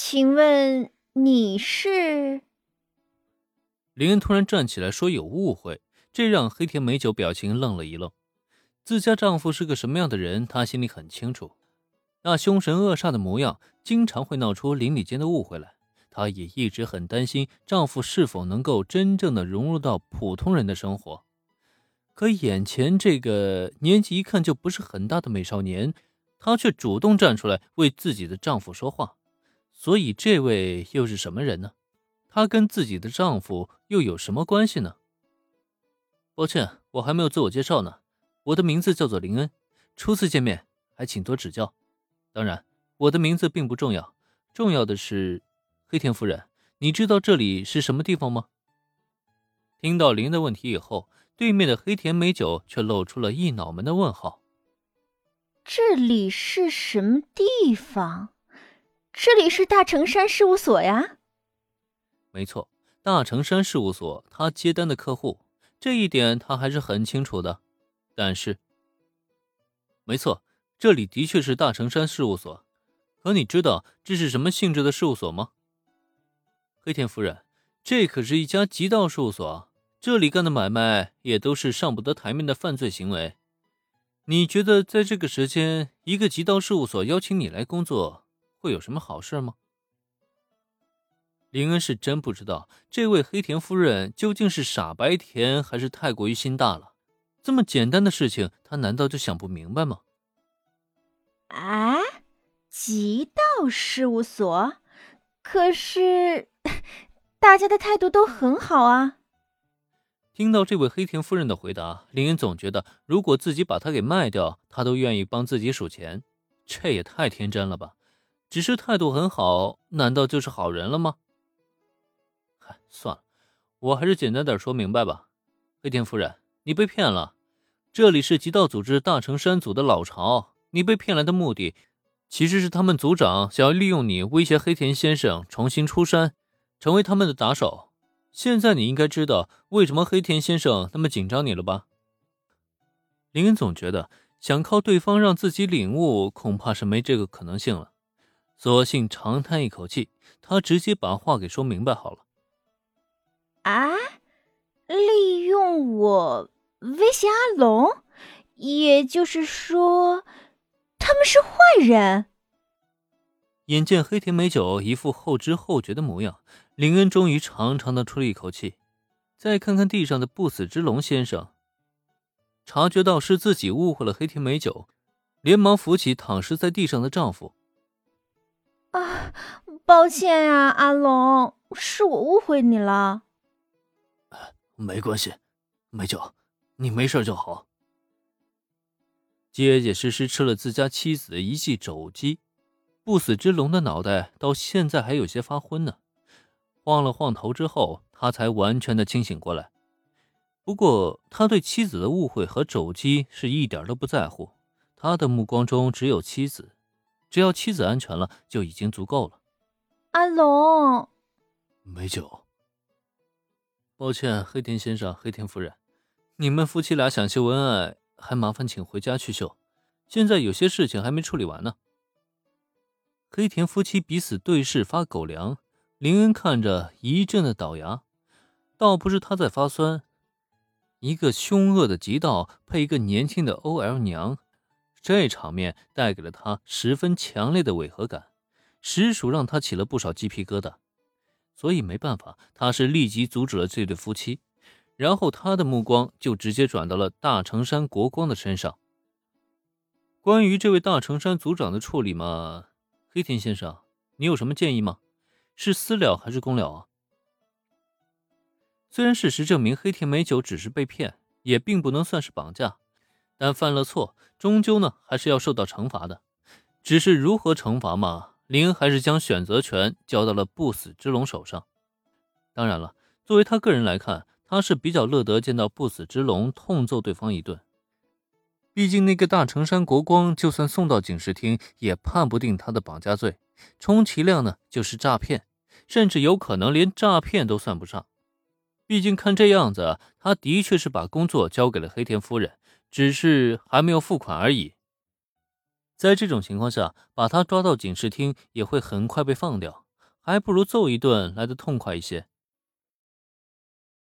请问你是？林恩突然站起来说：“有误会。”这让黑田美酒表情愣了一愣。自家丈夫是个什么样的人，她心里很清楚。那凶神恶煞的模样，经常会闹出邻里间的误会来。她也一直很担心丈夫是否能够真正的融入到普通人的生活。可眼前这个年纪一看就不是很大的美少年，她却主动站出来为自己的丈夫说话。所以，这位又是什么人呢？她跟自己的丈夫又有什么关系呢？抱歉，我还没有自我介绍呢。我的名字叫做林恩，初次见面，还请多指教。当然，我的名字并不重要，重要的是，黑田夫人，你知道这里是什么地方吗？听到林的问题以后，对面的黑田美酒却露出了一脑门的问号。这里是什么地方？这里是大成山事务所呀。没错，大成山事务所，他接单的客户。这一点他还是很清楚的，但是，没错，这里的确是大成山事务所。可你知道这是什么性质的事务所吗？黑田夫人，这可是一家极道事务所，这里干的买卖也都是上不得台面的犯罪行为。你觉得在这个时间，一个极道事务所邀请你来工作，会有什么好事吗？林恩是真不知道这位黑田夫人究竟是傻白甜还是太过于心大了。这么简单的事情，她难道就想不明白吗？哎，极道事务所，可是大家的态度都很好啊。听到这位黑田夫人的回答，林恩总觉得如果自己把她给卖掉，她都愿意帮自己数钱。这也太天真了吧！只是态度很好，难道就是好人了吗？嗨算了，我还是简单点说明白吧。黑田夫人，你被骗了。这里是极道组织大成山组的老巢，你被骗来的目的，其实是他们组长想要利用你威胁黑田先生重新出山，成为他们的打手。现在你应该知道为什么黑田先生那么紧张你了吧？林恩总觉得想靠对方让自己领悟，恐怕是没这个可能性了。索性长叹一口气，他直接把话给说明白好了。啊！利用我威胁阿龙，也就是说，他们是坏人。眼见黑田美酒一副后知后觉的模样，林恩终于长长的出了一口气。再看看地上的不死之龙先生，察觉到是自己误会了黑田美酒，连忙扶起躺尸在地上的丈夫。啊，抱歉呀，阿龙，是我误会你了。没关系，美酒，你没事就好。结结实实吃了自家妻子的一记肘击，不死之龙的脑袋到现在还有些发昏呢。晃了晃头之后，他才完全的清醒过来。不过，他对妻子的误会和肘击是一点都不在乎，他的目光中只有妻子，只要妻子安全了，就已经足够了。阿龙，美酒。抱歉，黑田先生、黑田夫人，你们夫妻俩想秀恩爱，还麻烦请回家去秀。现在有些事情还没处理完呢。黑田夫妻彼此对视，发狗粮。林恩看着一阵的倒牙，倒不是他在发酸，一个凶恶的极道配一个年轻的 OL 娘，这场面带给了他十分强烈的违和感，实属让他起了不少鸡皮疙瘩。所以没办法，他是立即阻止了这对夫妻，然后他的目光就直接转到了大成山国光的身上。关于这位大成山组长的处理嘛，黑田先生，你有什么建议吗？是私了还是公了啊？虽然事实证明黑田美酒只是被骗，也并不能算是绑架，但犯了错，终究呢还是要受到惩罚的。只是如何惩罚嘛？林还是将选择权交到了不死之龙手上。当然了，作为他个人来看，他是比较乐得见到不死之龙痛揍对方一顿。毕竟那个大成山国光，就算送到警视厅，也判不定他的绑架罪，充其量呢就是诈骗，甚至有可能连诈骗都算不上。毕竟看这样子，他的确是把工作交给了黑田夫人，只是还没有付款而已。在这种情况下，把他抓到警视厅也会很快被放掉，还不如揍一顿来得痛快一些。